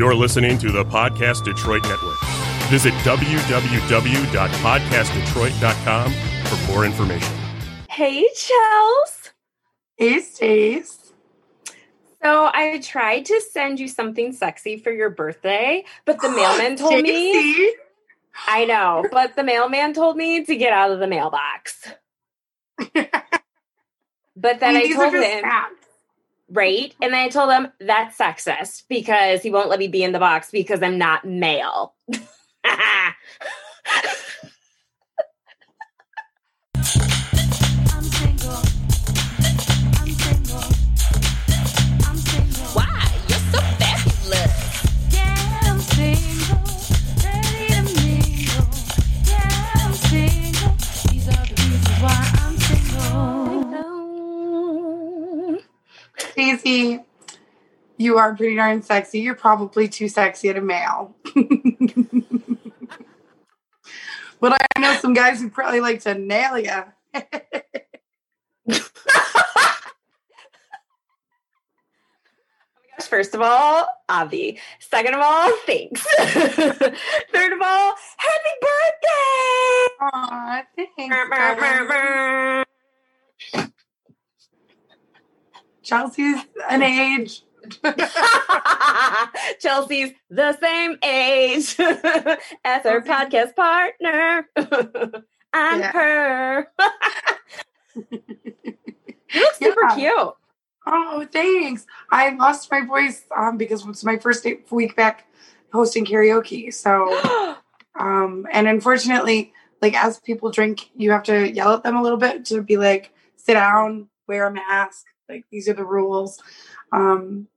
You're listening to the Podcast Detroit Network. Visit www.podcastdetroit.com for more information. Hey, Chels. Hey, Stace. So I tried to send you something sexy for your birthday, but the mailman told me. I know, but the mailman told me to get out of the mailbox. but then I told him. Right. Mm-hmm. And then I told him that's sexist because he won't let me be in the box because I'm not male. Stacey, you are pretty darn sexy. You're probably too sexy at a male. but I know some guys who probably like to nail you. First of all, Avi. Second of all, thanks. Third of all, happy birthday! Aw, thanks. Chelsea's an age. Chelsea's the same age as her podcast partner. I'm yeah. her. you look super yeah. cute. Oh, thanks. I lost my voice um, because it's my first week back hosting karaoke. So, um, and unfortunately, like as people drink, you have to yell at them a little bit to be like, sit down, wear a mask, like these are the rules. Um,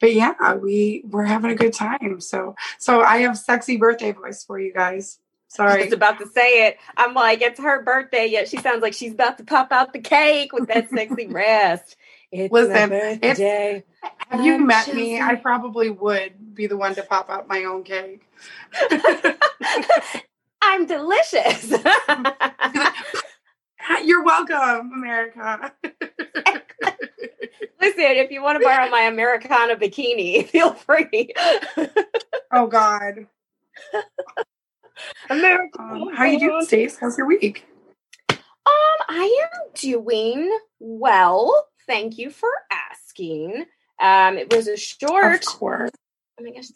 but yeah, we we're having a good time. So so I have sexy birthday voice for you guys. Sorry. Was about to say it. I'm like, it's her birthday, yet she sounds like she's about to pop out the cake with that sexy rest. It's Listen, it's, have you met Chelsea. me? I probably would be the one to pop out my own cake. I'm delicious. You're welcome, America. Listen, if you want to borrow my Americana bikini, feel free. oh God. America. Um, how you doing, Stace? How's your week? Um, I am doing well. Thank you for asking. Um, it was a short. Of course. Oh my gosh,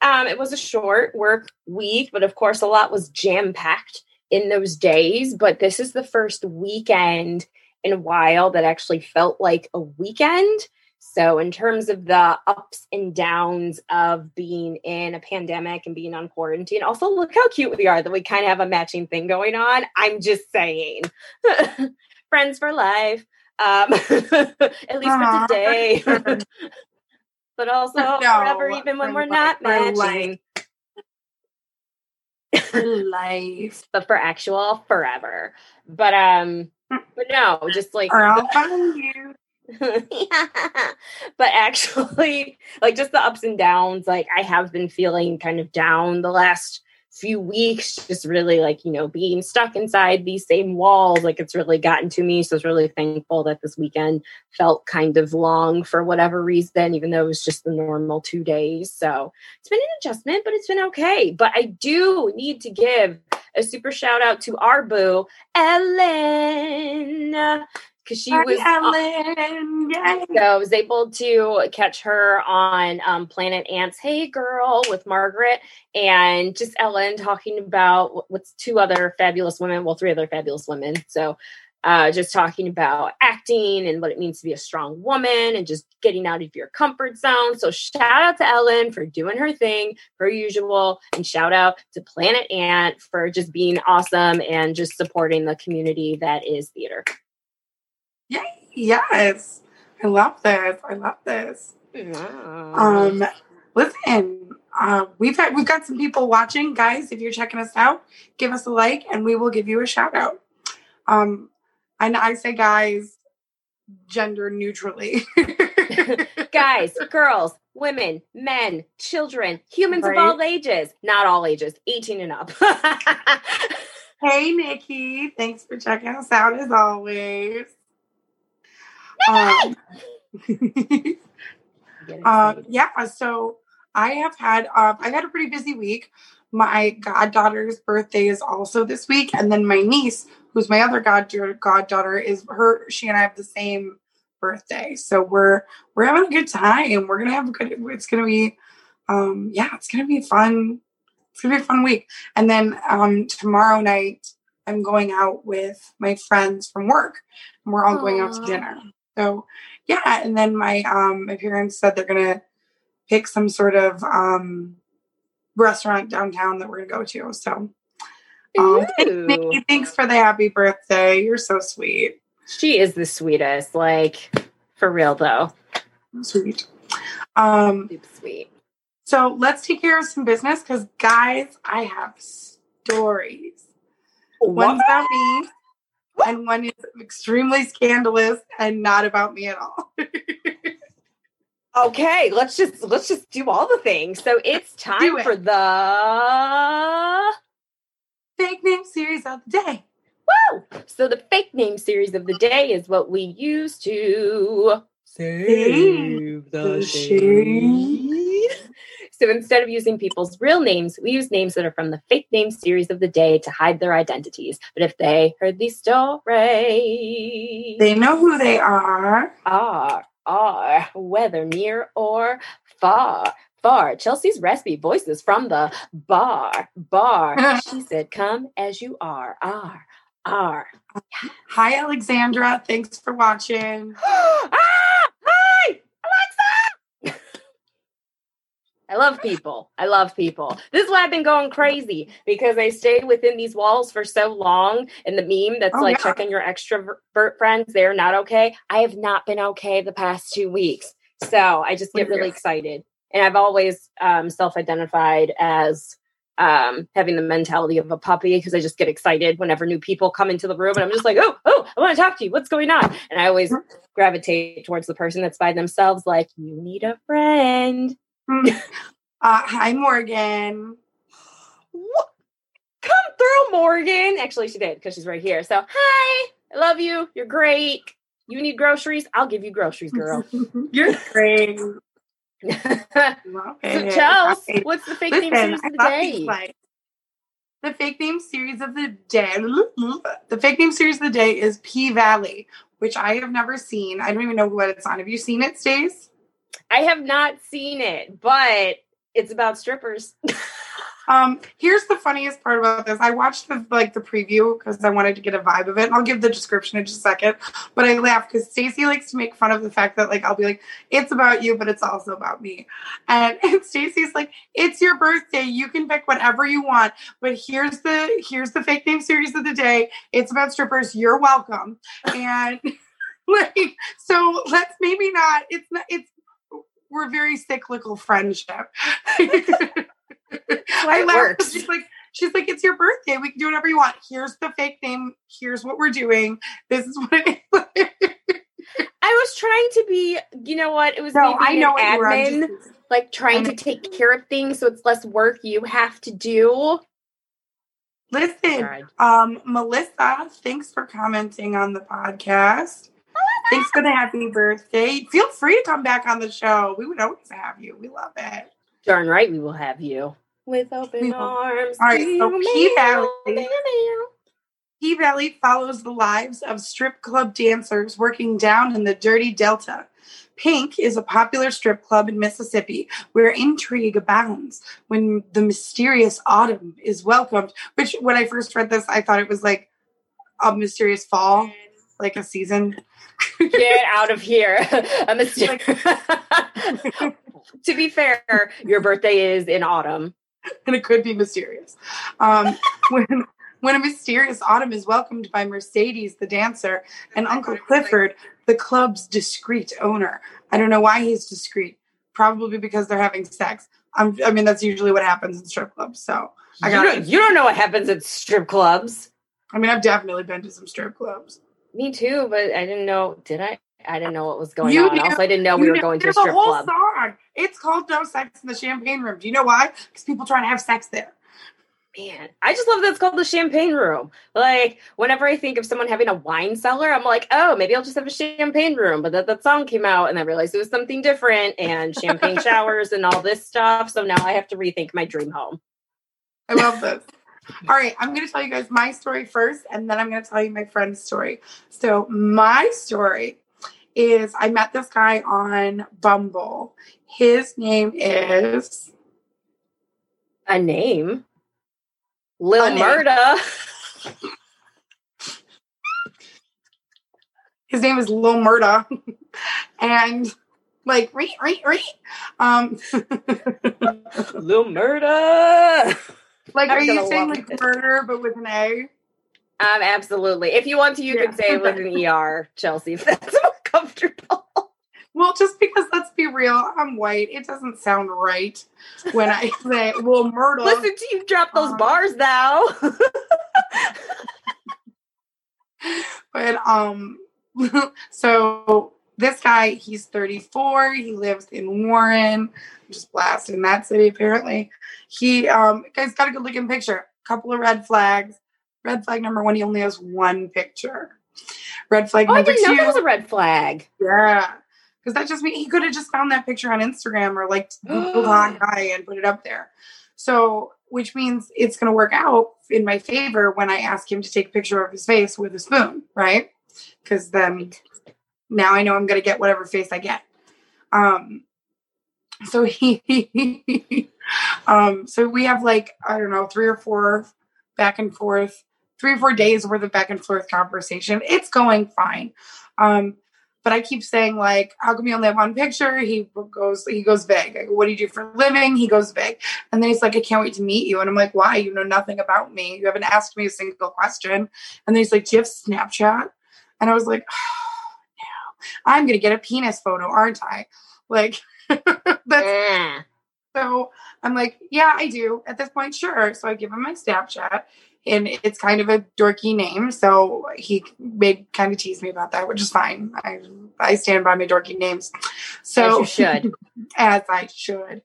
um, it was a short work week, but of course, a lot was jam packed in those days. But this is the first weekend in a while that actually felt like a weekend. So, in terms of the ups and downs of being in a pandemic and being on quarantine, also look how cute we are that we kind of have a matching thing going on. I'm just saying, friends for life, um, at least for today, but also no, forever, even when we're not matching. For life, but for actual forever. But um, but no, just like or I'll you. but actually, like just the ups and downs, like I have been feeling kind of down the last few weeks, just really like, you know, being stuck inside these same walls, like it's really gotten to me. So I was really thankful that this weekend felt kind of long for whatever reason, even though it was just the normal two days. So it's been an adjustment, but it's been okay. But I do need to give a super shout out to our boo, Ellen because she Hi, was Ellen. Yay. So I was able to catch her on um, Planet Ants. Hey, girl, with Margaret and just Ellen talking about what's two other fabulous women. Well, three other fabulous women. So. Uh, just talking about acting and what it means to be a strong woman and just getting out of your comfort zone. So, shout out to Ellen for doing her thing, her usual, and shout out to Planet Ant for just being awesome and just supporting the community that is theater. Yay! Yes, I love this. I love this. Um, listen, uh, we've had we've got some people watching, guys. If you're checking us out, give us a like, and we will give you a shout out. Um, and I say, guys, gender neutrally. guys, girls, women, men, children, humans right. of all ages. Not all ages, 18 and up. hey, Nikki. Thanks for checking us out as always. Um, uh, yeah, so I have had uh, I've had a pretty busy week. My goddaughter's birthday is also this week, and then my niece, who's my other goddaughter, goddaughter is her. She and I have the same birthday, so we're we're having a good time. We're gonna have a good. It's gonna be, um, yeah, it's gonna be fun. It's gonna be a fun week. And then um, tomorrow night, I'm going out with my friends from work, and we're all going out to dinner. So yeah, and then my um my parents said they're gonna pick some sort of um restaurant downtown that we're gonna go to. So thanks, Ooh. Thanks for the happy birthday. You're so sweet. She is the sweetest. Like for real though. Sweet. Um, Super sweet. so let's take care of some business because guys, I have stories. One's about me, and one is extremely scandalous and not about me at all. Okay, let's just let's just do all the things. So it's time it. for the Fake name series of the day. Woo! So the fake name series of the day is what we use to Save the shade. So instead of using people's real names, we use names that are from the fake name series of the day to hide their identities. But if they heard the story, They know who they are. are, are, whether near or far. Far. Chelsea's recipe voices from the bar. Bar. she said, Come as you are. Are. Are. Hi, Alexandra. Thanks for watching. ah! Hi! Alexa! I love people. I love people. This is why I've been going crazy because I stayed within these walls for so long. And the meme that's Oh, like yeah. checking your extrovert friends, they're not okay. I have not been okay the past two weeks. So I just get really excited. And I've always um, self identified as um, having the mentality of a puppy because I just get excited whenever new people come into the room and I'm just like, oh, oh, I want to talk to you. What's going on? And I always gravitate towards the person that's by themselves, like, you need a friend. Uh, hi, Morgan. What? Come through, Morgan. Actually, she did because she's right here. So, hi, I love you. You're great. You need groceries? I'll give you groceries, girl. You're great. so, Chels, what's the fake name Listen, series of the day? like- the fake name series of the day. The fake name series of the day is P Valley, which I have never seen. I don't even know what it's on. Have you seen it, Stace? I have not seen it, but it's about strippers. Um, here's the funniest part about this. I watched the like the preview because I wanted to get a vibe of it. And I'll give the description in just a second. But I laugh because Stacy likes to make fun of the fact that like I'll be like, it's about you, but it's also about me. And, and Stacey's like, it's your birthday. You can pick whatever you want. But here's the here's the fake name series of the day. It's about strippers. You're welcome. And like, so let's maybe not, it's not it's we're very cyclical friendship. I laugh. She's like, she's like, it's your birthday. We can do whatever you want. Here's the fake name. Here's what we're doing. This is what it is. I was trying to be, you know what? It was no, me I know an what you were. I'm admin, just- like trying to take care of things so it's less work you have to do. Listen, um, Melissa, thanks for commenting on the podcast. Thanks for the happy birthday. Feel free to come back on the show. We would always have you. We love it. Darn right, we will have you with open We arms. All right, so Meow, P Valley. meow, meow. P Valley follows the lives of strip club dancers working down in the dirty Delta. Pink is a popular strip club in Mississippi where intrigue abounds when the mysterious autumn is welcomed. Which, when I first read this, I thought it was like a mysterious fall, like a season. Get out of here. I'm to be fair, your birthday is in autumn. and it could be mysterious. Um, when when a mysterious autumn is welcomed by Mercedes, the dancer, and Uncle Clifford, the club's discreet owner. I don't know why he's discreet. Probably because they're having sex. I'm, I mean, that's usually what happens in strip clubs. So, I You got don't, you don't know what happens at strip clubs. I mean, I've definitely been to some strip clubs. Me too, but I didn't know. Did I? I didn't know what was going You on. knew- also, I didn't know we were going to a there's strip whole club. song. It's called "No Sex in the Champagne Room." Do you know why? Because people trying to have sex there. Man, I just love that it's called the champagne room. Like, whenever I think of someone having a wine cellar, I'm like, oh, maybe I'll just have a champagne room. But that, that song came out and I realized it was something different and champagne showers and all this stuff. So now I have to rethink my dream home. I love this. All right, I'm going to tell you guys my story first, and then I'm going to tell you my friend's story. So, my story is I met this guy on Bumble. His name is a name. Lil A name. Murda. his name is Lil Murda, and like re re re. Um, Lil Murda. Like, are you saying like it. murder but with an A? Um, absolutely. If you want to, you Yeah. can say it with an ER, Chelsea, if that's more comfortable. Well, just because let's be real, I'm white. It doesn't sound right when I say well, Murda. Listen to you drop those Um, bars now. But um, so this guy, he's 34. He lives in Warren. Just blasting that city. Apparently, he um, guy's got a good looking picture. Couple of red flags. Red flag number one, he only has one picture. Red flag oh, I number didn't know two, that was a red flag. yeah, because that just means he could have just found that picture on Instagram or like Googled hot guy and put it up there. So, which means it's going to work out in my favor when I ask him to take a picture of his face with a spoon, right? Because then now I know I'm going to get whatever face I get. Um, so he, um, so we have like I don't know three or four back and forth, three or four days worth of back and forth conversation. It's going fine. Um, but I keep saying like, how come you only have one picture? He goes, he goes vague. I go, what do you do for a living? He goes vague. And then he's like, I can't wait to meet you. And I'm like, why? You know nothing about me. You haven't asked me a single question. And then he's like, do you have Snapchat? And I was like, oh, I'm gonna get a penis photo, aren't I? Like, that's Mm. so I'm like, yeah, I do. At this point, sure. So I give him my Snapchat, and it's kind of a dorky name. So he made kind of tease me about that, which is fine. I I stand by my dorky names. So As you should. as I should.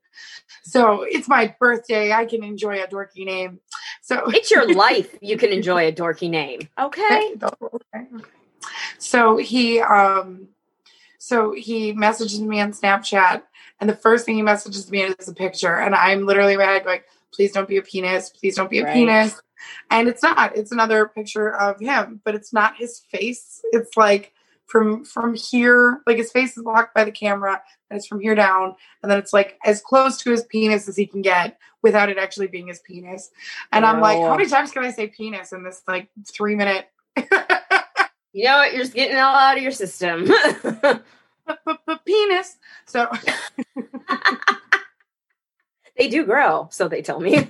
So it's my birthday. I can enjoy a dorky name. So It's your life. You can enjoy a dorky name. Okay. Okay. So he um so he messages me on Snapchat and the first thing he messages me is a picture and I'm literally in my head going, please don't be a penis, please don't be a Right. penis. And it's not. It's another picture of him, but it's not his face. It's like from from here, like his face is blocked by the camera, and it's from here down, and then it's like as close to his penis as he can get without it actually being his penis. And I'm like, how many times can I say penis in this like three minute You know what? You're just getting it all out of your system. penis? So they do grow, so they tell me.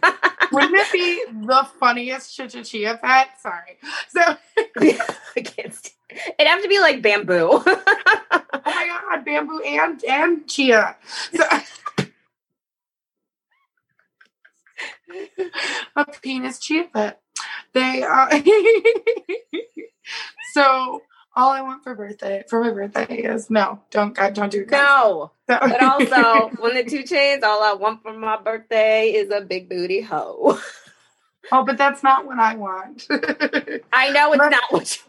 wouldn't it be the funniest chichachia pet? Sorry. So I can't stand It'd have to be like bamboo. oh my god, bamboo and and chia. So, a penis chia pet. They uh, so all I want for birthday for my birthday is no, don't God, don't do it. guys. no. So- But also, when the 2 Chainz, all I want for my birthday is a big booty hoe. oh, but that's not what I want. I know it's not what you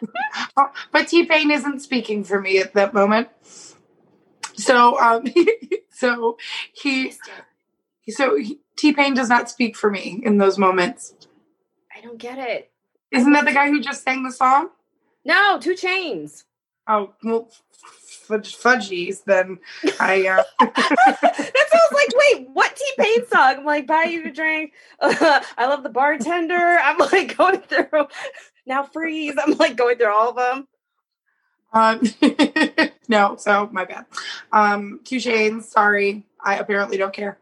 Oh, but T Pain isn't speaking for me at that moment. So, um, so he, so T Pain does not speak for me in those moments. I don't get it. Isn't that the guy who just sang the song? No, 2 Chainz. Oh, well, fudge, fudgies. Then I, uh, that sounds like wait, what T Pain song? I'm like, buy you a drink. I love the bartender. I'm like going through now freeze. I'm like going through all of them. um, no, so my bad. Um, 2 Chainz. Sorry, I apparently don't care.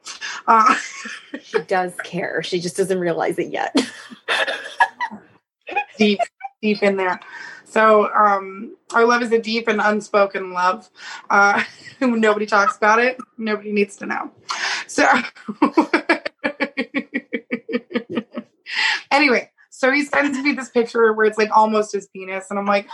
Uh, She does care. She just doesn't realize it yet. deep, deep in there. So um, our love is a deep and unspoken love. Uh, nobody talks about it. Nobody needs to know. So anyway, so he sends me this picture where it's like almost his penis, and I'm like,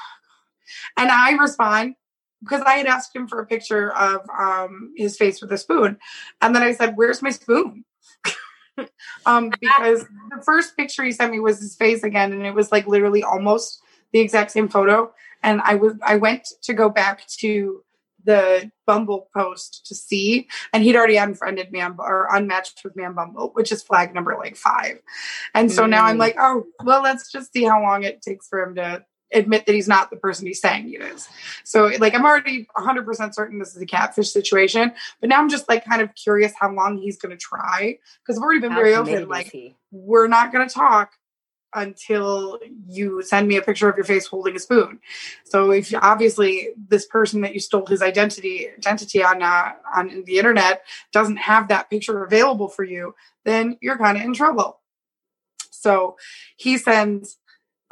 and I respond because I had asked him for a picture of um, his face with a spoon, and then I said, "Where's my spoon?" um, because the first picture he sent me was his face again, and it was like literally almost the exact same photo. And I was I went to go back to the Bumble post to see, and he'd already unfriended me on or unmatched with me on Bumble, which is flag number like five. And so mm. now I'm mm. like, oh well, let's just see how long it takes for him to admit that he's not the person he's saying he is. So like I'm already 100% certain this is a catfish situation, but now I'm just like kind of curious how long he's going to try because I've already been how very open like we're not going to talk until you send me a picture of your face holding a spoon. So if obviously this person that you stole his identity identity on uh, on the internet doesn't have that picture available for you, then you're kind of in trouble. So he sends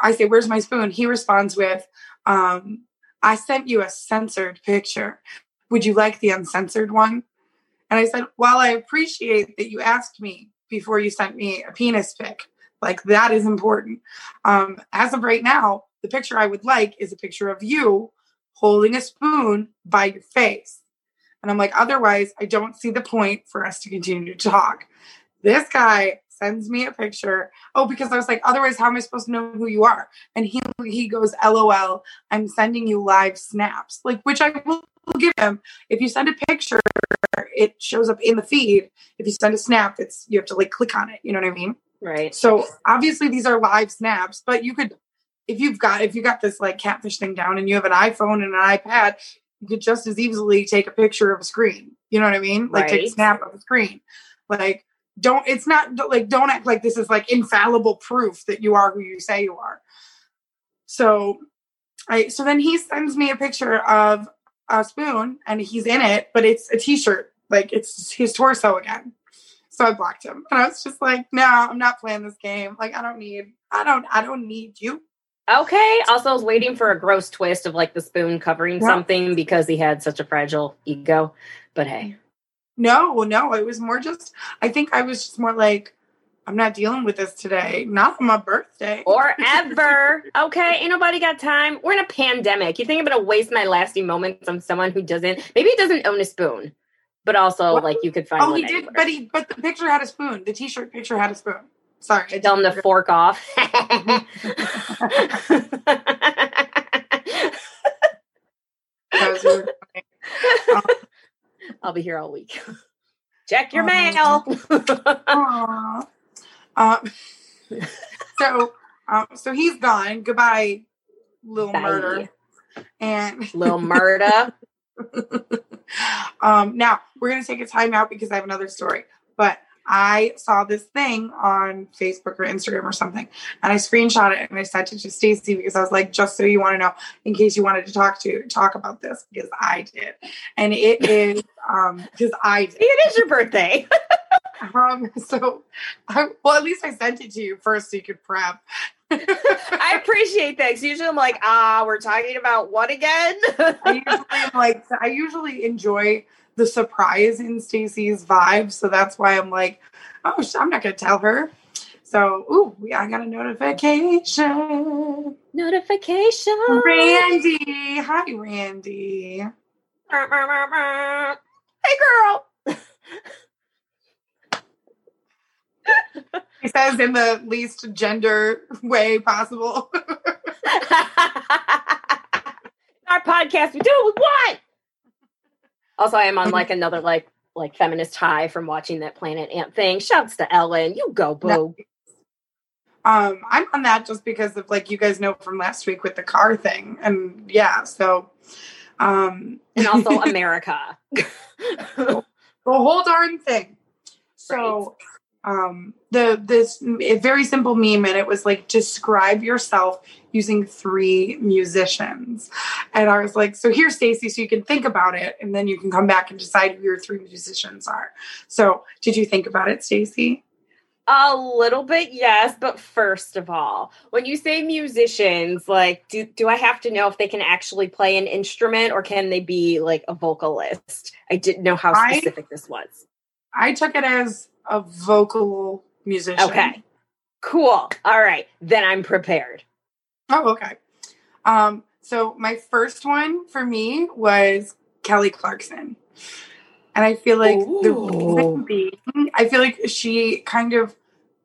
I say, Where's my spoon? He responds with, um, I sent you a censored picture. Would you like the uncensored one? And I said, Well, I appreciate that you asked me before you sent me a penis pic. Like, that is important. Um, as of right now, the picture I would like is a picture of you holding a spoon by your face. And I'm like, Otherwise, I don't see the point for us to continue to talk. This guy sends me a picture. Oh, because I was like, otherwise, how am I supposed to know who you are? And he he goes, LOL, I'm sending you live snaps. Like, which I will give him. If you send a picture, it shows up in the feed. If you send a snap, it's you have to like click on it. You know what I mean? Right. So obviously these are live snaps, but you could if you've got if you got this like catfish thing down and you have an iPhone and an iPad, you could just as easily take a picture of a screen. You know what I mean? Like right. take a snap of a screen. Like don't it's not like don't act like this is like infallible proof that you are who you say you are so i so then he sends me a picture of a spoon and he's in it but it's a t-shirt like it's his torso again so i blocked him and i was just like no i'm not playing this game like i don't need i don't i don't need you Okay. Also, I was waiting for a gross twist of like the spoon covering yeah. something because he had such a fragile ego. But hey. No, no, it was more just, I think I was just more like, I'm not dealing with this today. Not on my birthday. Or ever. okay. Ain't nobody got time. We're in a pandemic. You think I'm going to waste my lasting moments on someone who doesn't, maybe he doesn't own a spoon, but also like you could find Oh, he did, but he, but the picture had a spoon. The t shirt picture had a spoon. Sorry. I tell him to fork off. um, I'll be here all week. Check your mail. uh, so, um, so he's gone. Goodbye, little Bye. murder. And little murder. um, now we're gonna take a time out because I have another story. But I saw this thing on Facebook or Instagram or something, and I screenshot it and I sent it to Stacy because I was like, just so you want to know, in case you wanted to talk to talk about this because I did, and it is um because I did. it is your birthday. um, so, I, well, at least I sent it to you first so you could prep. I appreciate that. Usually I'm like, ah, we're talking about what again? I usually like I usually enjoy the surprise in Stacy's vibe. So that's why I'm like, oh, I'm not going to tell her. So, ooh, I got a notification. Notification. Randy. Hi, Randy. Hey, girl. he says in the least gender way possible. Our podcast, we do it with what? Also, I am on like another like like feminist high from watching that Planet Ant thing. Shouts to Ellen. You go, boo. Um, I'm on that just because of like you guys know from last week with the car thing, and yeah, so um, and also America. the whole darn thing. So um the this very simple meme and it was like describe yourself using three musicians. And i was like so here's stacy so you can think about it and then you can come back and decide who your three musicians are. So did you think about it stacy? A little bit yes but first of all when you say musicians like do, do i have to know if they can actually play an instrument or can they be like a vocalist? I didn't know how specific I, this was. I took it as a vocal musician. Okay. Cool. All right. Then I'm prepared. Oh, okay. Um, so my first one for me was Kelly Clarkson. And I feel like the Ooh. reason being, I feel like she kind of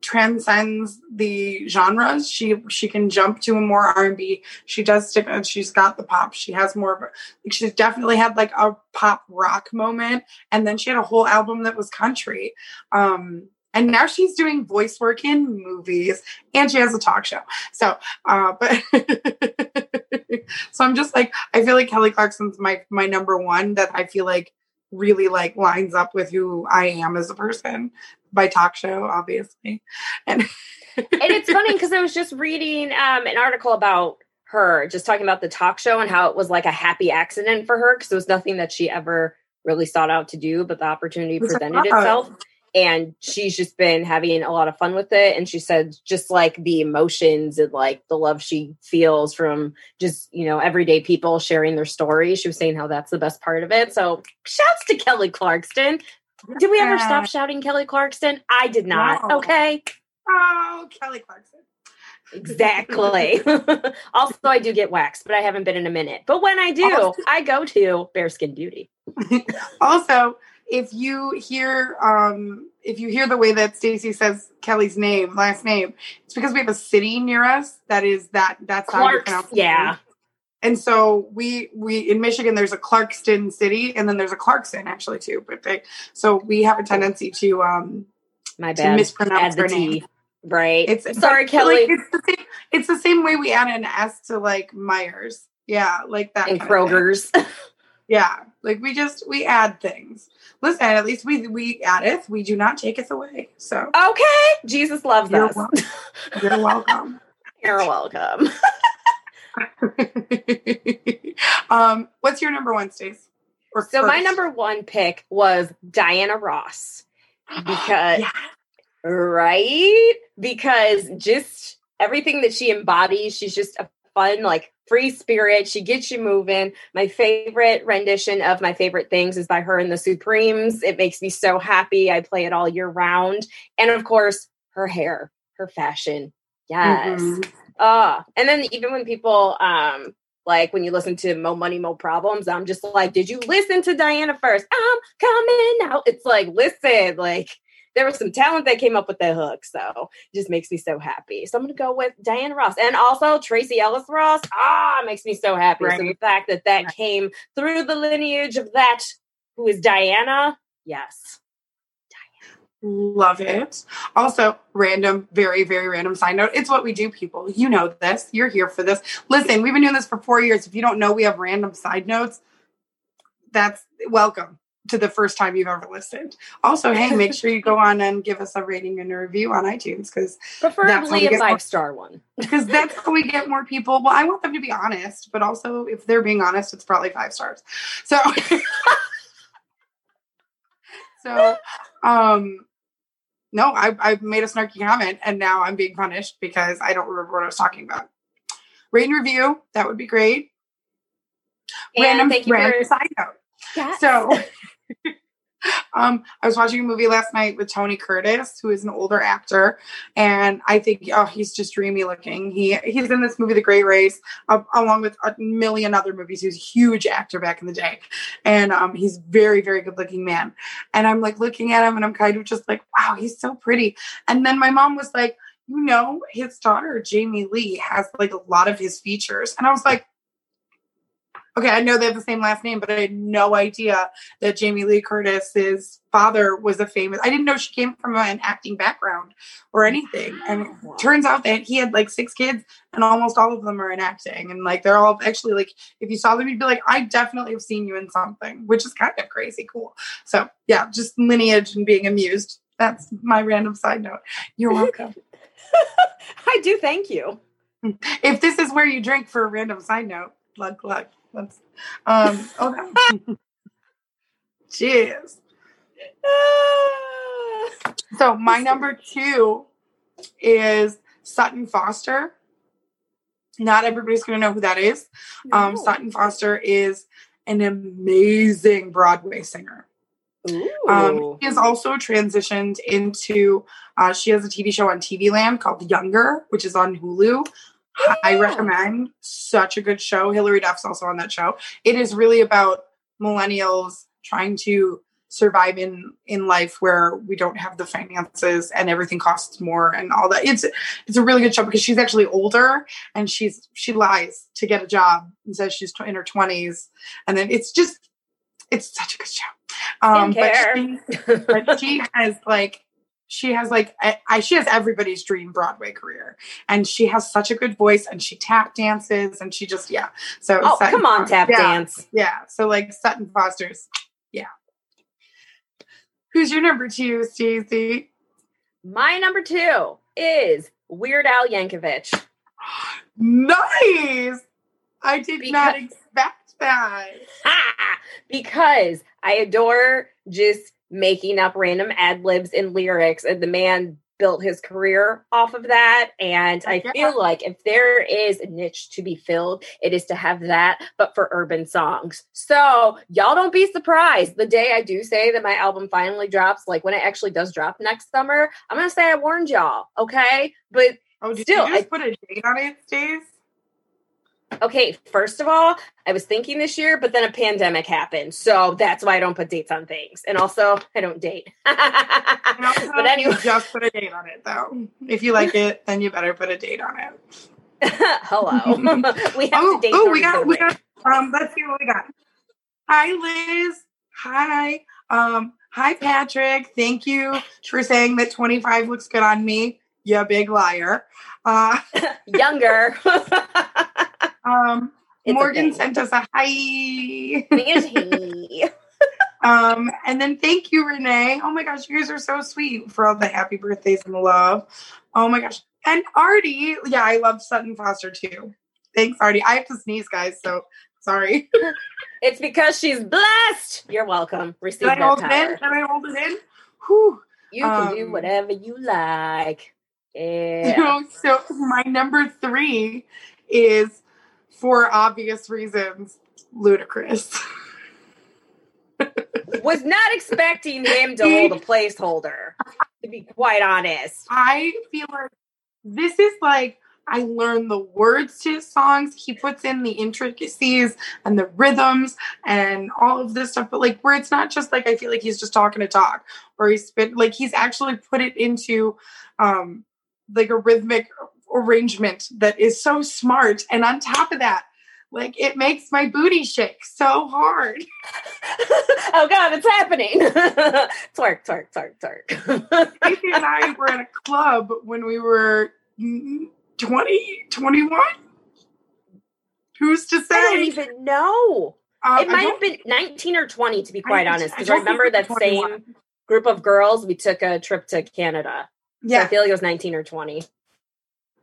transcends the genres. She she can jump to a more R and B. She does stick. and She's got the pop. She has more of a. She's definitely had like a pop rock moment, and then she had a whole album that was country. Um, and now she's doing voice work in movies, and she has a talk show. So, uh, but so I'm just like I feel like Kelly Clarkson's my my number one that I feel like really like lines up with who I am as a person by talk show, obviously. And and it's funny because I was just reading um, an article about her, just talking about the talk show and how it was like a happy accident for her because it was nothing that she ever really sought out to do, but the opportunity presented itself. And she's just been having a lot of fun with it. And she said, just like the emotions and like the love she feels from just, you know, everyday people sharing their stories. She was saying how that's the best part of it. So shouts to Kelly Clarkston. Did we ever stop shouting Kelly Clarkston? I did not. No. Okay. Oh, Kelly Clarkson. Exactly. also, I do get waxed, but I haven't been in a minute. But when I do, Also- I go to Bearskin Beauty. Also, if you hear um if you hear the way that Stacy says Kelly's name, last name, it's because we have a city near us that is that that's how you Clark's, pronounce it. yeah. And so we we in Michigan there's a Clarkston city and then there's a Clarkson actually too. But they so we have a tendency to um My to mispronounce her name. Right. It's sorry, Kelly. Like, it's the same. It's the same way we add an S to like Myers. Yeah, like that. and kind of thing. Kroger's. Yeah, like we just we add things. Listen, at least we we addeth. We do not taketh away. So okay. Jesus loves You're us. welcome. you're welcome. You're welcome. um, what's your number one, Stace? Or So my number one pick was Diana Ross. Because Yeah. right? Because just everything that she embodies, she's just a fun, like free spirit. She gets you moving. My favorite rendition of my favorite things is by her and the Supremes. It makes me so happy. I play it all year round. And of course, her hair, her fashion. Yes. Mhm. Ah, and then even when people um like when you listen to Mo Money Mo Problems, I'm just like, did you listen to Diana first? I'm coming out. It's like, listen, like there was some talent that came up with that hook, so it just makes me so happy. So I'm gonna go with Diane Ross, and also Tracee Ellis Ross. Ah, it makes me so happy. So the fact that that Right. came through the lineage of that who is Diana, yes. Diana. Love it. Also, random, very, very random side note. It's what we do, people. You know this. You're here for this. Listen, we've been doing this for four years. If you don't know we have random side notes, that's welcome to the first time you've ever listened. Also, hey, make sure you go on and give us a rating and a review on iTunes because Preferably a more- five star one. because that's how we get more people. Well, I want them to be honest, but also if they're being honest, it's probably five stars. So, so, um, no, I I made a snarky comment and now I'm being punished because I don't remember what I was talking about. Rate and review, that would be great. And random, thank you for side note. Yes. So, um, I was watching a movie last night with Tony Curtis, who is an older actor, and I think oh, he's just dreamy looking. He he's in this movie, The Great Race, uh, along with a million other movies. He was a huge actor back in the day, and um, he's very very good looking man. And I'm like looking at him, and I'm kind of just like, wow, he's so pretty. And then my mom was like, you know, his daughter Jamie Lee has like a lot of his features, and I was like. Okay, I know they have the same last name, but I had no idea that Jamie Lee Curtis's father was a famous. I didn't know she came from an acting background or anything. And it turns out that he had like six kids, and almost all of them are in acting. And like they're all actually like, if you saw them, you'd be like, I definitely have seen you in something, which is kind of crazy cool. So yeah, just lineage and being amused. That's my random side note. You're welcome. I do thank you. if this is where you drink for a random side note, glug glug. Let's um okay. Cheers. So my number two is Sutton Foster. Not everybody's going to know who that is. Um, Sutton Foster is an amazing Broadway singer. Um, she has also transitioned into. Uh, she has a TV show on TV Land called Younger, which is on Hulu. I recommend. Such a good show. Hilary Duff's also on that show. It is really about millennials trying to survive in in life where we don't have the finances and everything costs more and all that. It's it's a really good show because she's actually older and she's she lies to get a job and says she's in her twenties, and then it's just it's such a good show. Um, but she, but she has like she has like I, I, she has everybody's dream Broadway career, and she has such a good voice, and she tap dances, and she just yeah. So oh Sutton come on, tap yeah, dance, yeah. So like Sutton Foster's, yeah. Who's your number two, Stacey? My number two is Weird Al Yankovic. nice. I did because, not expect that. Ha! Because I adore just making up random ad libs and lyrics, and the man built his career off of that. And I feel like if there is a niche to be filled, it is to have that, but for urban songs. So y'all don't be surprised the day I do say that my album finally drops, like when it actually does drop next summer, I'm gonna say I warned y'all, okay? But oh, did still, you just I, put a date on it, Steve? Okay, first of all, I was thinking this year, but then a pandemic happened. So that's why I don't put dates on things. And also, I don't date. but anyway, just put a date on it though. If you like it, then you better put a date on it. Hello. we have oh, to date. Oh, we got, we got, um, let's see what we got. Hi, Liz. Hi. Um, hi, Patrick. Thank you for saying that 25 looks good on me. You big liar. Uh, Younger. Um, Morgan sent us a hi. um, and then thank you, Renee. Oh my gosh, you guys are so sweet for all the happy birthdays and the love. Oh my gosh. And Artie, yeah, I love Sutton Foster too. Thanks, Artie. I have to sneeze, guys, so sorry. it's because she's blessed. You're welcome. Receive Can I hold power. it in? Can I hold it in? Whew. You can um, do whatever you like. Yeah. You know, so my number three is for obvious reasons, Ludacris. Was not expecting him to hold a placeholder, to be quite honest. I feel like this is like I learned the words to his songs. He puts in the intricacies and the rhythms and all of this stuff, but like where it's not just like I feel like he's just talking to talk or he's spit like he's actually put it into um like a rhythmic arrangement that is so smart. And on top of that, like it makes my booty shake so hard. oh God, it's happening. twerk, twerk, twerk, twerk. Casey and I were at a club when we were 20, 21. Who's to say? I don't even know. Um, it might have been 19 or 20, to be quite I, honest, because I, I, remember that 21. same group of girls, we took a trip to Canada. Yeah. So I feel like it was 19 or 20.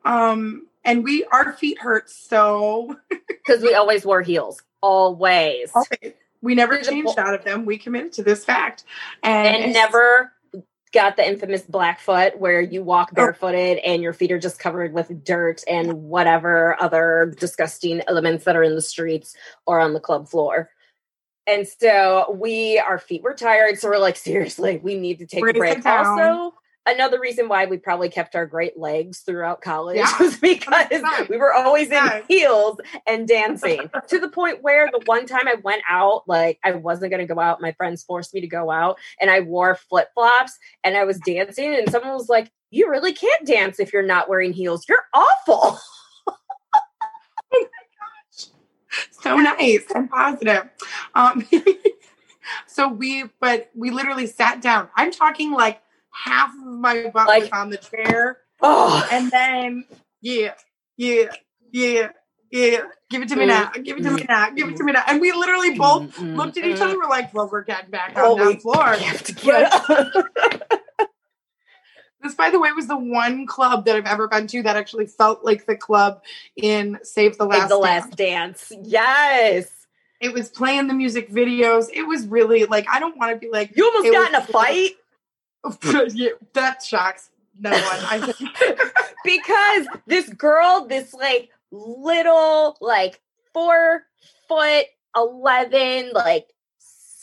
Um, and we our feet hurt so because we always wore heels, always. Okay. We never changed out of them. We committed to this fact, and, and never got the infamous black foot where you walk oh. barefooted and your feet are just covered with dirt and whatever other disgusting elements that are in the streets or on the club floor. And so we, our feet were tired. So we're like, seriously, we need to take a break. Also, another reason why we probably kept our great legs throughout college yeah. was because we were always in heels and dancing to the point where the one time I went out, like I wasn't going to go out. My friends forced me to go out and I wore flip flops and I was dancing and someone was like, you really can't dance if you're not wearing heels. You're awful. oh. So nice and positive. Um, so we, but we literally sat down. I'm talking like half of my butt like, was on the chair. Oh. And then, yeah, yeah, yeah, yeah. Give it to me mm, now. Give it to me mm, now. Give it to me mm. now. And we literally both looked at each other. We're like, well, we're getting back on oh, the floor. Have to get this, by the way, was the one club that I've ever been to that actually felt like the club in Save the Last Save the Last Dance. Yes. It was playing the music videos. It was really like I don't want to be like you almost got in a fight. yeah, that shocks no one. I because this girl, this like little, like four foot eleven, like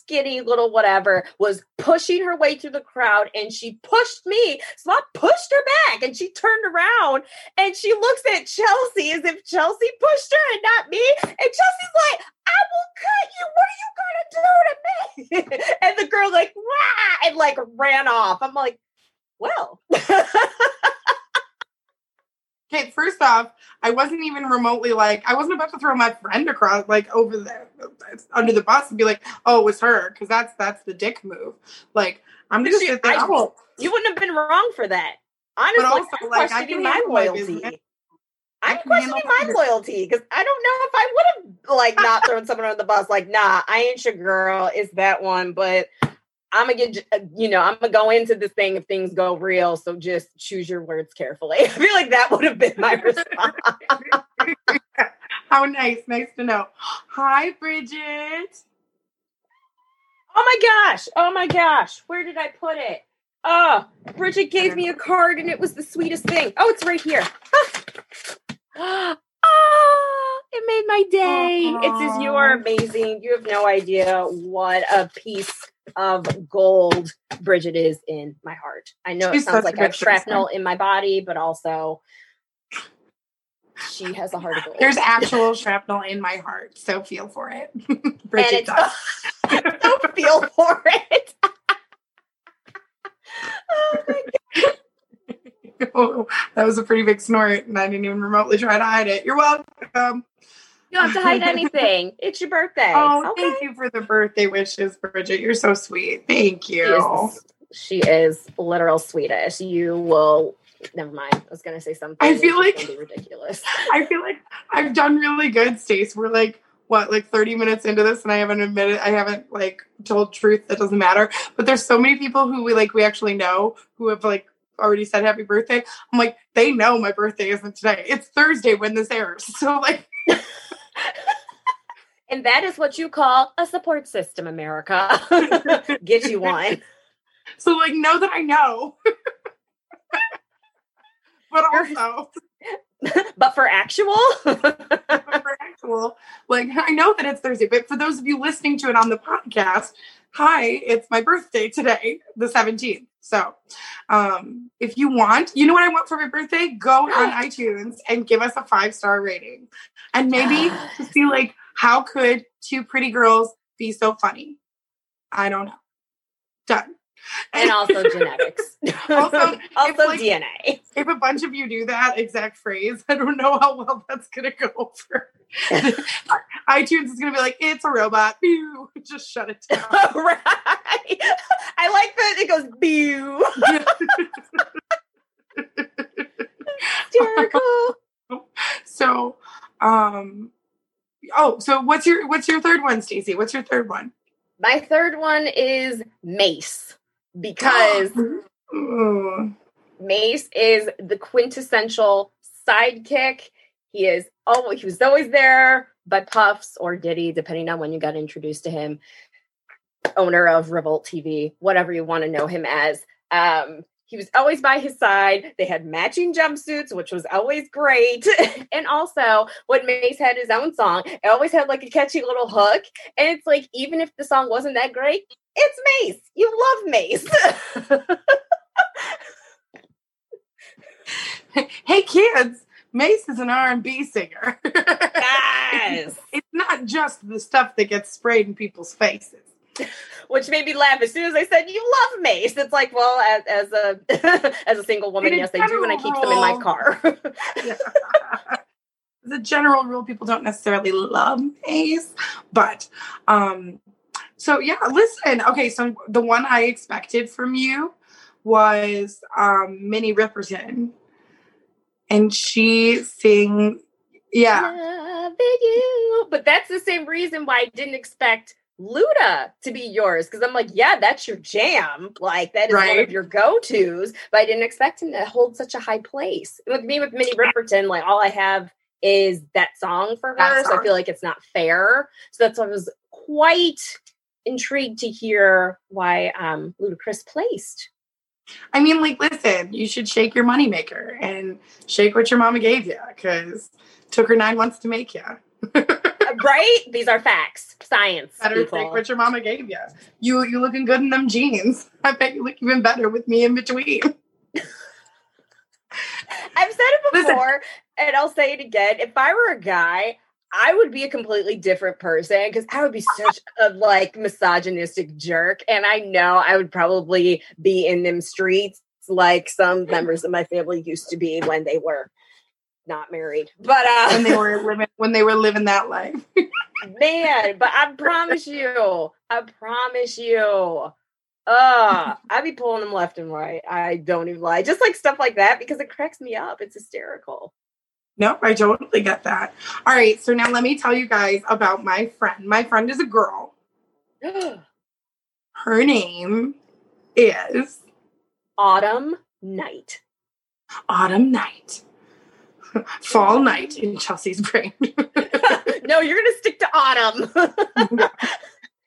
skinny little whatever, was pushing her way through the crowd and she pushed me. So I pushed her back and she turned around and she looks at Chelsea as if Chelsea pushed her and not me. And Chelsea's like, I will cut you. What are you gonna do to me? and the girl like, Wah! and like ran off. I'm like, well. Okay, first off, I wasn't even remotely like I wasn't about to throw my friend across like over the under the bus and be like, "Oh, it was her," because that's that's the dick move. Like I'm just there. I, oh. You wouldn't have been wrong for that. Honestly, also, I'm like, questioning my loyalty. I'm questioning my my loyalty because I don't know if I would have like not thrown someone on the bus. Like, nah, I ain't your girl. It's that one, but I'm gonna get, uh, you know, I'm gonna go into this thing if things go real. So just choose your words carefully. I feel like that would have been my response. How nice, nice to know. Hi, Bridget. Oh my gosh! Oh my gosh! Where did I put it? Oh, Bridget gave me a card and it was the sweetest thing. Oh, it's right here. oh, it made my day. It says you are amazing. You have no idea what a piece of gold Bridget is in my heart. I know She's it sounds like I have shrapnel in my body, but also she has a heart of gold. There's actual shrapnel in my heart, so feel for it. Bridget does. don't feel for it. oh my Oh, that was a pretty big snort, and I didn't even remotely try to hide it. You're welcome. You don't have to hide anything. It's your birthday. Oh, okay. thank you for the birthday wishes, Bridget. You're so sweet. Thank She you. is, she is literal Swedish. You will. Never mind. I was gonna say something. I feel like- ridiculous. I feel like I've done really good, Stace. We're like what, like 30 minutes into this, and I haven't admitted I haven't like told truth that doesn't matter. But there's so many people who we like we actually know who have like already said happy birthday. I'm like, they know my birthday isn't today. It's Thursday when this airs. So like And that is what you call a support system, America. Get you one. so like know that I know. but also but for actual, for actual, like I know that it's Thursday, but for those of you listening to it on the podcast, hi, it's my birthday today, the 17th. So um if you want, you know what I want for my birthday? Go on iTunes and give us a five-star rating. And maybe to see like how could two pretty girls be so funny? I don't know. Done. And also genetics. Also, also if, like- DNA. if a bunch of you do that exact phrase, I don't know how well that's gonna go over. iTunes is gonna be like, it's a robot. Pew. Just shut it down. right. I like that it goes pew. Hysterical. so um oh, so what's your what's your third one, Stacey? What's your third one? My third one is Mase because Mase is the quintessential sidekick. He is oh he was always there by Puffs or Diddy, depending on when you got introduced to him. Owner of Revolt TV, whatever you want to know him as. Um, he was always by his side. They had matching jumpsuits, which was always great. and also, when Mase had his own song, it always had like a catchy little hook. And it's like, even if the song wasn't that great, it's Mase. You love Mase. hey kids, Mase is an R and B singer. yes. it's not just the stuff that gets sprayed in people's faces. Which made me laugh as soon as I said you love Mase. It's like, well, as, as a as a single woman, yes, I do, and I keep them in my car. A general rule, people don't necessarily love Mace, but um, so yeah. Listen, okay. So the one I expected from you was um, Minnie Riperton, and she sings. Yeah, Loving you. But that's the same reason why I didn't expect Luda to be yours. Because I'm like, yeah, that's your jam. Like that is one of your go-tos. But I didn't expect him to hold such a high place. With me with Minnie Riperton, like all I have is that song for her. So I feel like it's not fair. So that's why I was quite intrigued to hear why um Ludacris placed. I mean, like, listen, you should shake your moneymaker and shake what your mama gave you because took her nine months to make you. Uh, right? These are facts, science. Better people. take what your mama gave you. You you looking good in them jeans. I bet you look even better with me in between. I've said it Listen. before, and I'll say it again. If I were a guy, I would be a completely different person because I would be such a like misogynistic jerk, and I know I would probably be in them streets like some members of my family used to be when they were not married. But uh, when they were living when they were living that life. man, but I promise you, I promise you. Uh, I'd be pulling them left and right. I don't even lie. Just like stuff like that because it cracks me up. It's hysterical. Nope, I totally get that. All right, so now let me tell you guys about my friend. My friend is a girl. Her name is Autumn Night. Autumn Night. Fall night in Chelsie's brain. no, you're gonna stick to autumn.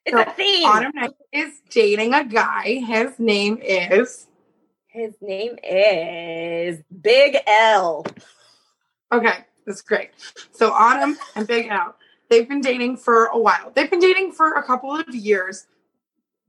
it's So, a theme. Autumn Night is dating a guy. His name is His name is Big L. Okay, that's great. So Autumn and Big L, they've been dating for a while. They've been dating for a couple of years,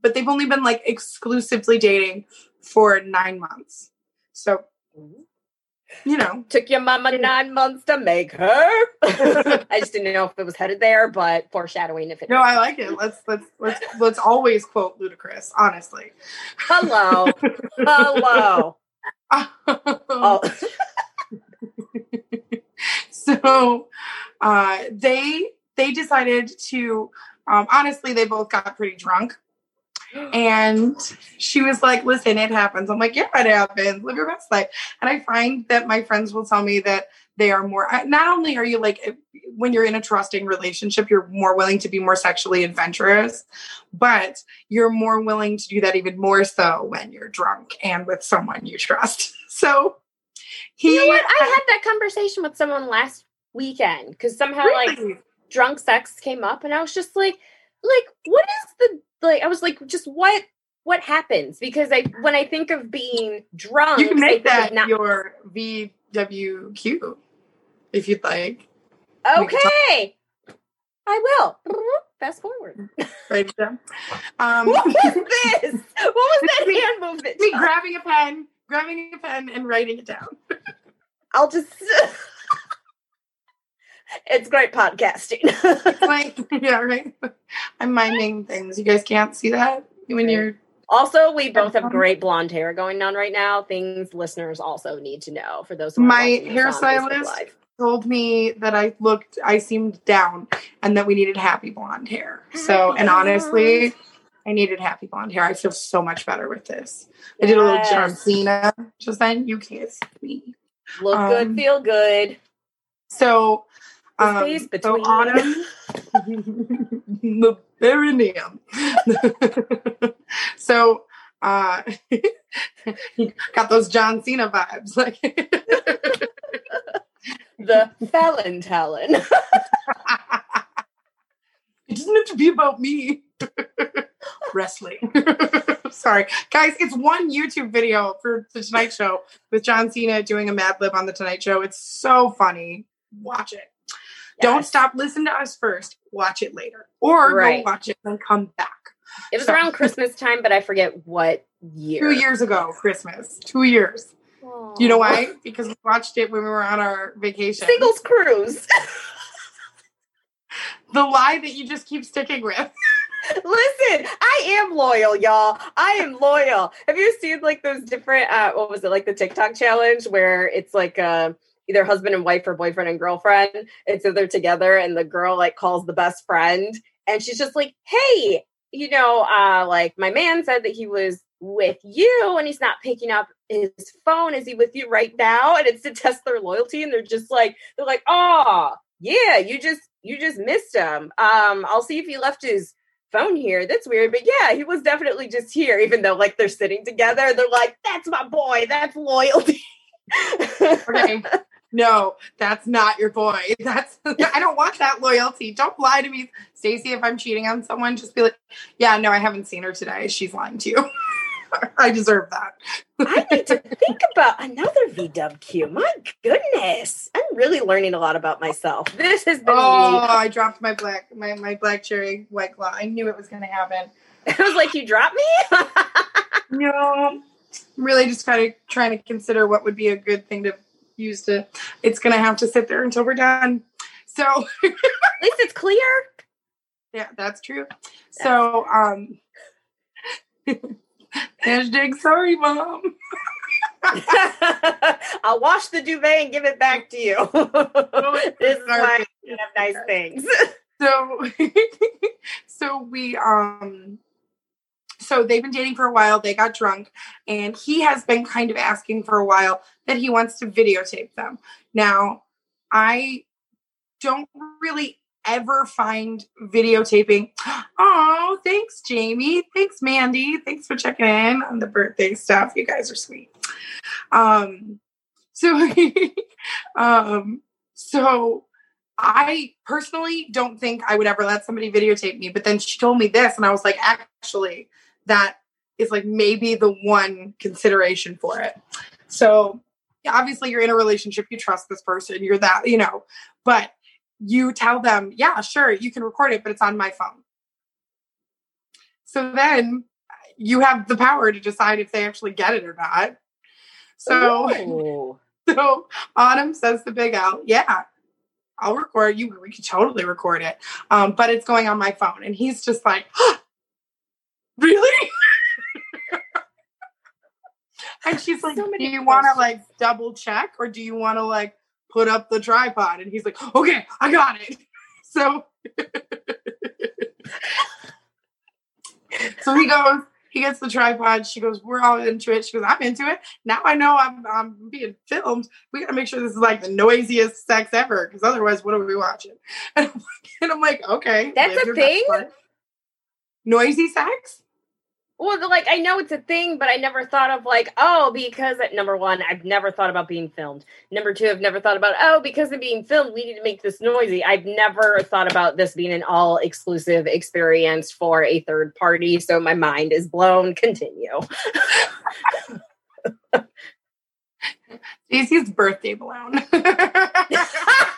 but they've only been like exclusively dating for nine months. So, mm-hmm. you know, Took your mama nine months to make her. I just didn't know if it was headed there, but foreshadowing if it. no, I like it. Let's let's let's let's always quote Ludacris, honestly. Hello, hello. Oh, so uh they they decided to um honestly they both got pretty drunk. And she was like listen it happens. I'm like yeah it happens. Live your best life. And i find that my friends will tell me that they are more not only are you like when you're in a trusting relationship you're more willing to be more sexually adventurous but you're more willing to do that even more so when you're drunk and with someone you trust. So he you know what? I had that conversation with someone last weekend because somehow like drunk sex came up, and I was just like, like, what is the like? I was like, just what what happens? Because I when I think of being drunk, you can make that not- your VWQ if you'd like. okay. I will fast forward. Right, it. Um, what was this? What was that hand movement? me grabbing a pen, grabbing a pen, and writing it down. I'll just. it's great podcasting. Like, yeah, right. I'm miming things. You guys can't see that when you're. also, we both have great blonde hair going on right now. Things listeners also need to know for those. Who are My watching this on Facebook hairstylist Told me that I looked, I seemed down, and that we needed happy blonde hair. So, and honestly, I needed happy blonde hair. I feel so much better with this. I did a little John Yes. Cena just then. You can't see me. Look good, um, feel good. So, um, space so between. autumn, the perineum. so, uh, got those John Cena vibes. Like, The Fallon Talon. it doesn't have to be about me. Wrestling. Sorry, guys. It's one YouTube video for the Tonight Show with John Cena doing a Mad Lib on the Tonight Show. It's so funny. Watch it. Don't stop. Listen to us first. Watch it later, or Right. go watch it and come back. It was So- around Christmas time, but I forget what year. Two years ago, Christmas. Two years. You know why? Because we watched it when we were on our vacation. Singles cruise. The lie that you just keep sticking with. Listen, I am loyal, y'all. I am loyal. Have you seen like those different uh what was it, like the TikTok challenge where it's like uh either husband and wife or boyfriend and girlfriend, and so they're together and the girl like calls the best friend and she's just like, Hey, you know, uh like my man said that he was with you and he's not picking up his phone. Is he with you right now? And it's to test their loyalty, and they're just like, they're like, oh yeah, you just you just missed him. Um, I'll see if he left his phone here. That's weird, but yeah, he was definitely just here, even though like they're sitting together. They're like, that's my boy, that's loyalty. Okay. no, that's not your boy. That's I don't want that loyalty. Don't lie to me, Stacy. If I'm cheating on someone, just be like, yeah, no, I haven't seen her today. She's lying to you. I deserve that. I need to think about another VWQ. My goodness. I'm really learning a lot about myself. This has been Oh. I dropped my black my, my black cherry white claw. I knew it was gonna happen. I was like, you dropped me? No, I'm really just kind of trying to consider what would be a good thing to use to. It's gonna have to sit there until we're done. So At least it's clear. yeah, that's true. So um, hashtag sorry, mom. I'll wash the duvet and give it back to you. this is why I have nice things. so so we um so they've been dating for a while they got drunk and he has been kind of asking for a while that he wants to videotape them now i don't really ever find videotaping oh thanks jamie thanks mandy thanks for checking in on the birthday stuff you guys are sweet um so um so I personally don't think I would ever let somebody videotape me. But then she told me this, and I was like, actually, that is like maybe the one consideration for it. So obviously, you're in a relationship, you trust this person, you're that, you know, but you tell them, yeah, sure, you can record it, but it's on my phone. So then you have the power to decide if they actually get it or not. So, Ooh. so Autumn says the Big L, yeah, I'll record you. We could totally record it. Um, but it's going on my phone. And he's just like, really? and she's like, So do you want to like double check or do you want to like put up the tripod? And he's like, okay, I got it. So, so he goes, he gets the tripod. She goes, we're all into it. She goes, I'm into it. Now I know I'm, I'm being filmed. We got to make sure this is like the noisiest sex ever because otherwise, what are we watching? And I'm like, and I'm like okay. That's a thing? Noisy sex? Well, like I know it's a thing, but I never thought of like, oh, because number one, I've never thought about being filmed. Number two, I've never thought about, oh, because of being filmed, we need to make this noisy. I've never thought about this being an all exclusive experience for a third party. So my mind is blown. Continue. Stacey's birthday balloon.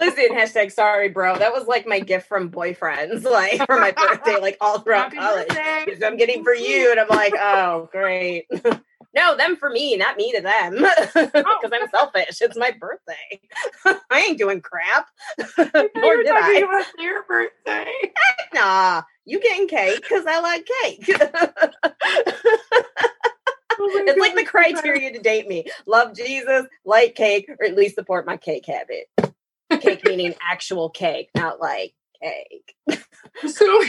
Listen, hashtag sorry, bro. That was like my gift from boyfriends, like for my birthday, like all throughout Happy college. I'm getting for you, and I'm like, oh, great. no, them for me, not me to them, oh. because I'm selfish. It's my birthday. I ain't doing crap. I thought you Nor were did talking I. about their birthday. Nah, you getting cake because I like cake. Oh it's like the criteria to date me: love Jesus, like cake, or at least support my cake habit. Cake meaning actual cake, not like cake. So,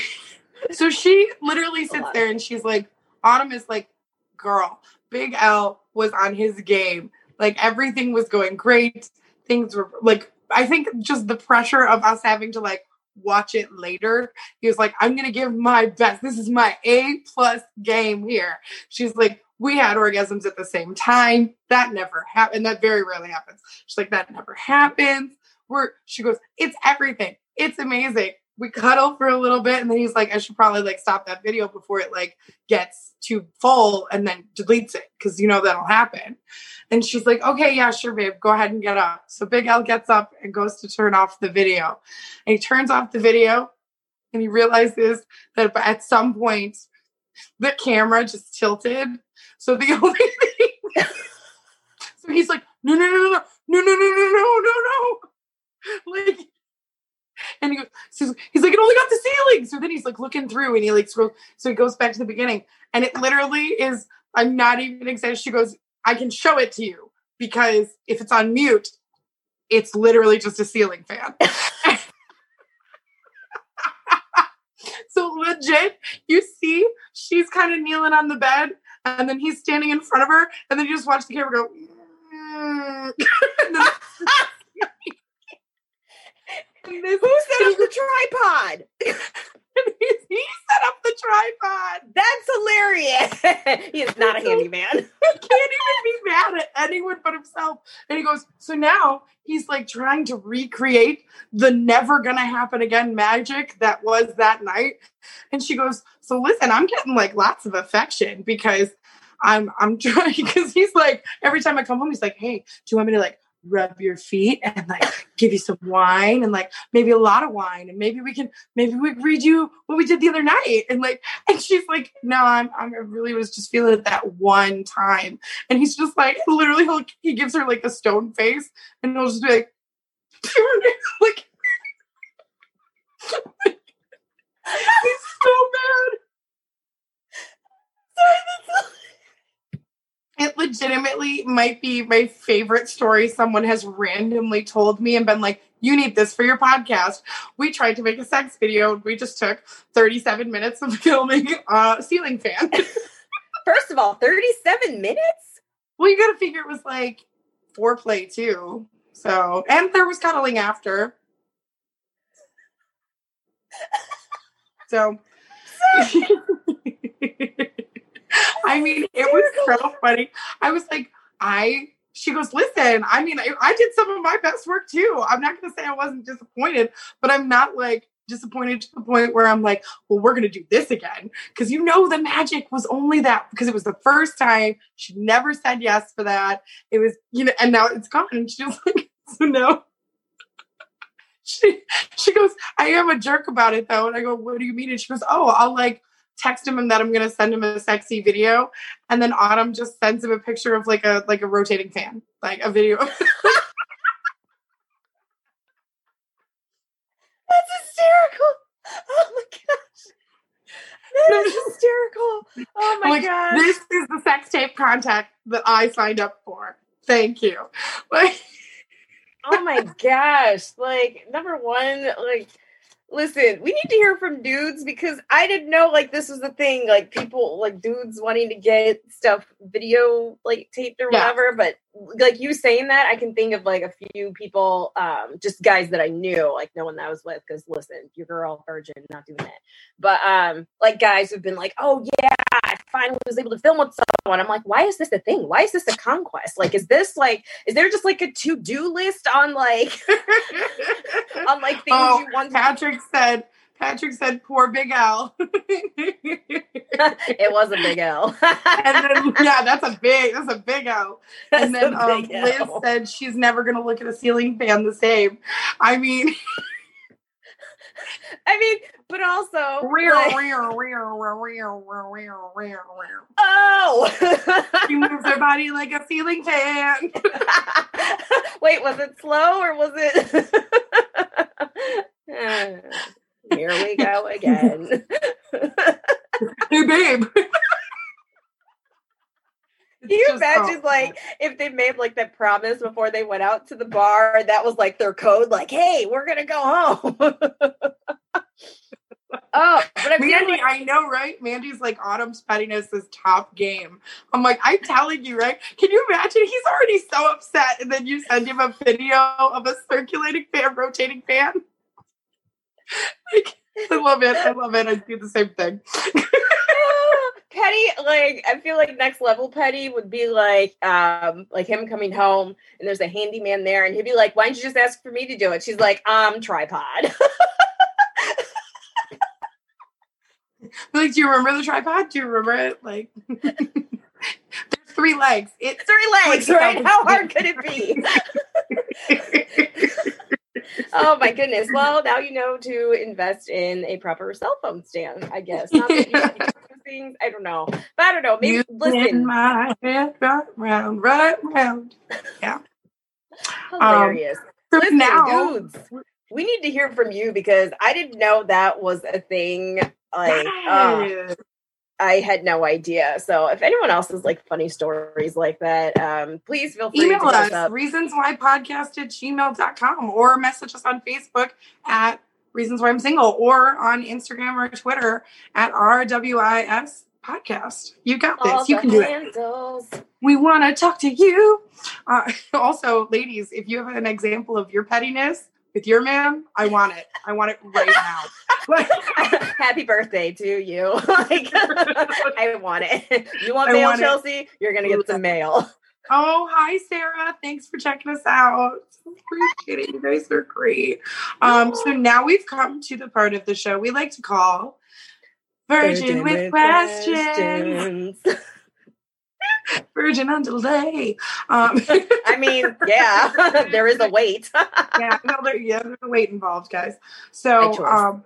so she literally sits there and she's like, Autumn is like, girl, Big L was on his game. Like everything was going great. Things were like, I think just the pressure of us having to like watch it later. He was like, I'm gonna give my best. This is my A plus game here. She's like, we had orgasms at the same time. That never happened. That very rarely happens. She's like, that never happens. We're she goes, it's everything. It's amazing. We cuddle for a little bit, and then he's like, I should probably like stop that video before it like gets too full and then deletes it because you know that'll happen. And she's like, okay, yeah, sure, babe, go ahead and get up. So Big L gets up and goes to turn off the video. And he turns off the video and he realizes that at some point the camera just tilted. So the only thing So he's like, no, no, no, no, no, no, no, no, no, no, no. Like and he goes, so he's like, it only got the ceiling. So then he's like looking through and he like scrolls. So he goes back to the beginning. And it literally is, I'm not even excited. She goes, I can show it to you because if it's on mute, it's literally just a ceiling fan. so legit, you see, she's kind of kneeling on the bed, and then he's standing in front of her, and then you just watch the camera go. "Mm." And then, and this, Who set up the tripod? he set up the tripod. That's hilarious. he is not a handyman. He can't even be mad at anyone but himself. And he goes, so now he's like trying to recreate the never gonna happen again magic that was that night. And she goes, so listen, I'm getting like lots of affection because I'm I'm trying because he's like every time I come home, he's like, Hey, do you want me to like rub your feet and like give you some wine and like maybe a lot of wine and maybe we can maybe we read you what we did the other night and like and she's like no I'm, I'm I really was just feeling it that one time. And he's just like literally he'll, he gives her like a stone face and he'll just be like like he's so mad it legitimately might be my favorite story someone has randomly told me and been like, you need this for your podcast. We tried to make a sex video. We just took 37 minutes of filming a ceiling fan. First of all, 37 minutes? Well, you got to figure it was like foreplay too. So, and there was cuddling after. So, I mean, it was so funny. I was like, I, she goes, listen, I mean, I, I did some of my best work too. I'm not going to say I wasn't disappointed, but I'm not like disappointed to the point where I'm like, well, we're going to do this again. Cause you know, the magic was only that because it was the first time she never said yes for that. It was, you know, and now it's gone. And she was like, so no. She, she goes, I am a jerk about it though. And I go, what do you mean? And she goes, oh, I'll like text him that I'm gonna send him a sexy video, and then Autumn just sends him a picture of like a like a rotating fan, like a video. That's hysterical. Oh my gosh. That is hysterical. Oh my like, gosh. This is the sex tape contact that I signed up for. Thank you. Like Oh my gosh. Like number one, like Listen, we need to hear from dudes because I didn't know like this was the thing. Like people, like dudes wanting to get stuff video like taped or yeah. whatever. But like you saying that, I can think of like a few people, um, just guys that I knew, like no one that I was with. Because listen, your girl virgin, not doing that. But um, like guys who've been like, oh yeah, Finally was able to film with someone. I'm like, why is this a thing? Why is this a conquest? Like, is this like, is there just like a to do list on like, on like things oh, you want? Patrick said, Patrick said, poor Big L. it was a big L. and then, yeah, that's a big, that's a big L. And then um, Liz said she's never going to look at a ceiling fan the same. I mean, I mean, but also, rear, like, rear, rear, rear, rear, rear, rear, rear. Oh, she moves her body like a ceiling fan. Wait, was it slow or was it? Here we go again. hey, babe. Can you imagine, oh, like, if they made like that promise before they went out to the bar, that was like their code, like, "Hey, we're gonna go home." Oh, but I Mandy, like- I know, right? Mandy's like Autumn's pettiness is top game. I'm like, I'm telling you, right? Can you imagine? He's already so upset, and then you send him a video of a circulating fan, rotating fan like, I love it. I love it. I do the same thing. petty like i feel like next level petty would be like um like him coming home and there's a handyman there and he'd be like why don't you just ask for me to do it she's like um tripod like do you remember the tripod do you remember it like there's three legs it's three legs right how hard could it be oh my goodness. Well, now you know to invest in a proper cell phone stand, I guess. Not that you things. I don't know. But I don't know. Maybe you listen. my head right round, right round. Yeah. Hilarious. Um, listen, now, dudes, we need to hear from you because I didn't know that was a thing. Like, I had no idea. So if anyone else has like funny stories like that, um, please feel free to Email to us up. reasons why podcast at gmail.com or message us on Facebook at reasons why I'm single or on Instagram or Twitter at RWIS podcast. You got this. All you can handles. do it. We want to talk to you. Uh, also, ladies, if you have an example of your pettiness, with your man, I want it. I want it right now. Happy birthday to you. like, I want it. You want mail, want Chelsie? It. You're gonna get some mail. Oh, hi, Sarah. Thanks for checking us out. Appreciate it. You guys are great. Um, so now we've come to the part of the show we like to call Virgin, Virgin with, with questions. questions. Virgin until day. Um, I mean, yeah, there is a wait. yeah, no, there, yeah, there's a wait involved, guys. So, um,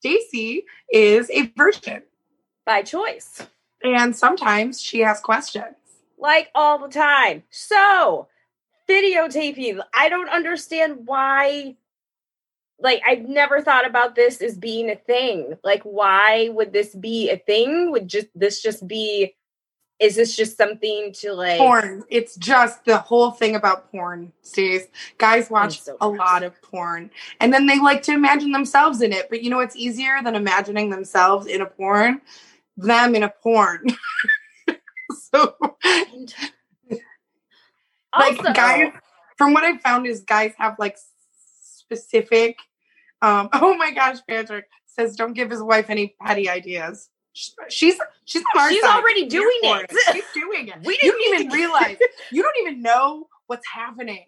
Stacy is a virgin, By choice. and sometimes she has questions. like all the time. So, videotaping, I don't understand why. Like, I've never thought about this as being a thing. Like, why would this be a thing? Would just this just be? Is this just something to like? porn. It's just the whole thing about porn, Stace. Guys watch so a lot of porn and then they like to imagine themselves in it. But you know it's easier than imagining themselves in a porn? Them in a porn. so, like, Also, guys, from what I've found, is guys have like specific. Um, oh my gosh, Patrick says, don't give his wife any petty ideas. Sh- She's she's she's side. already doing for it. She's doing it. We didn't don't even realize. You don't even know what's happening.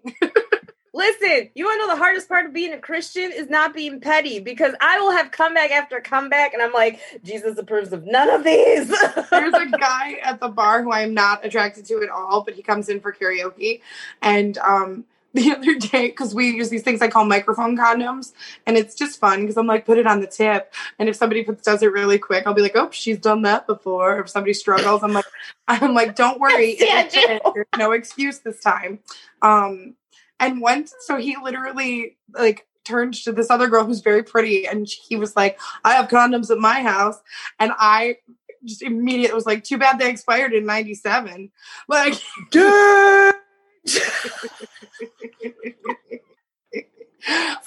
Listen, you want to know the hardest part of being a Christian is not being petty because I will have comeback after comeback, and I'm like, Jesus approves of none of these. There's a guy at the bar who I'm not attracted to at all, but he comes in for karaoke. And um, the other day, because we use these things I call microphone condoms, and it's just fun because I'm like, put it on the tip. And if somebody puts, does it really quick, I'll be like, oh, she's done that before. If somebody struggles, I'm like, I'm like, don't worry, Yeah, it'll there's no excuse this time. Um, and once, so he literally like turned to this other girl who's very pretty, and he was like, I have condoms at my house, and I just immediately was like, too bad they expired in 97. Like,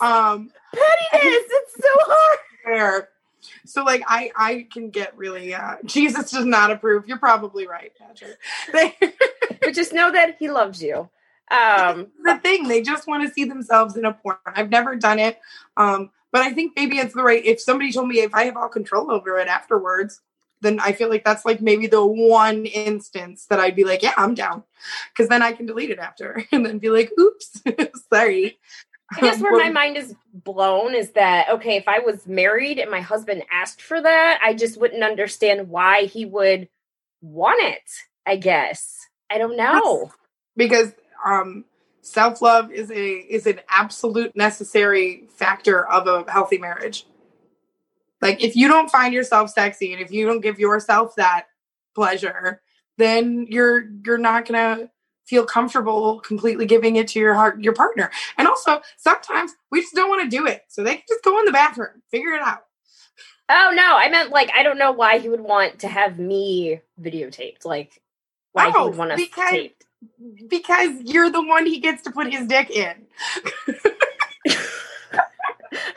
um, Pettiness, it's so hard. So like I I can get really uh Jesus does not approve. You're probably right, Patrick. But just know that he loves you. Um, the thing, they just want to see themselves in a porn. I've never done it. Um, but I think maybe it's the right if somebody told me if I have all control over it afterwards, then I feel like that's like maybe the one instance that I'd be like, yeah, I'm down. Cause then I can delete it after and then be like, oops, sorry. I guess where my mind is blown is that okay, if I was married and my husband asked for that, I just wouldn't understand why he would want it. I guess I don't know. because um self-love is a is an absolute necessary factor of a healthy marriage like if you don't find yourself sexy and if you don't give yourself that pleasure then you're you're not gonna feel comfortable completely giving it to your heart your partner and also sometimes we just don't want to do it so they can just go in the bathroom figure it out Oh no, I meant like I don't know why he would want to have me videotaped. Like why he Oh, would want us because- taped. because you're the one he gets to put his dick in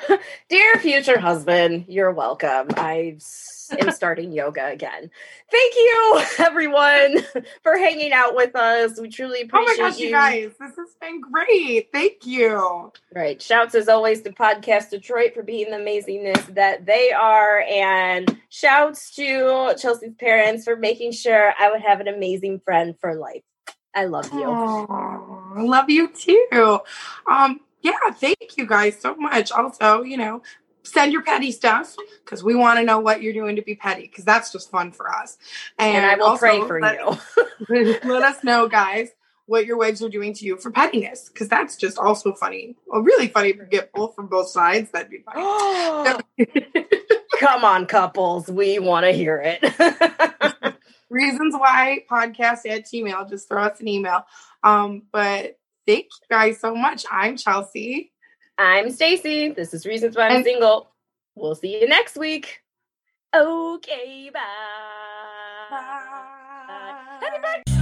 Dear future husband, you're welcome. I am starting yoga again. Thank you, everyone, for hanging out with us. We truly oh appreciate my gosh you guys this has been great thank you Right. Shouts as always to Podcast Detroit for being the amazingness that they are. And shouts to Chelsie's parents for making sure I would have an amazing friend for life. I love you. Aw, I love you too. Um, yeah, thank you guys so much. Also, you know, send your petty stuff because we want to know what you're doing to be petty because that's just fun for us. And, I will also pray for let, you. let us know, guys, what your wives are doing to you for pettiness because that's just also funny. Well, really funny if you get both from both sides. That'd be funny. Come on, couples. We want to hear it. Reasons why podcast at Gmail. Just throw us an email. Um, but thank you guys so much. I'm Chelsie. I'm Stacy. This is Reasons Why I'm And- Single. We'll see you next week. Okay, bye. Bye. Happy birthday.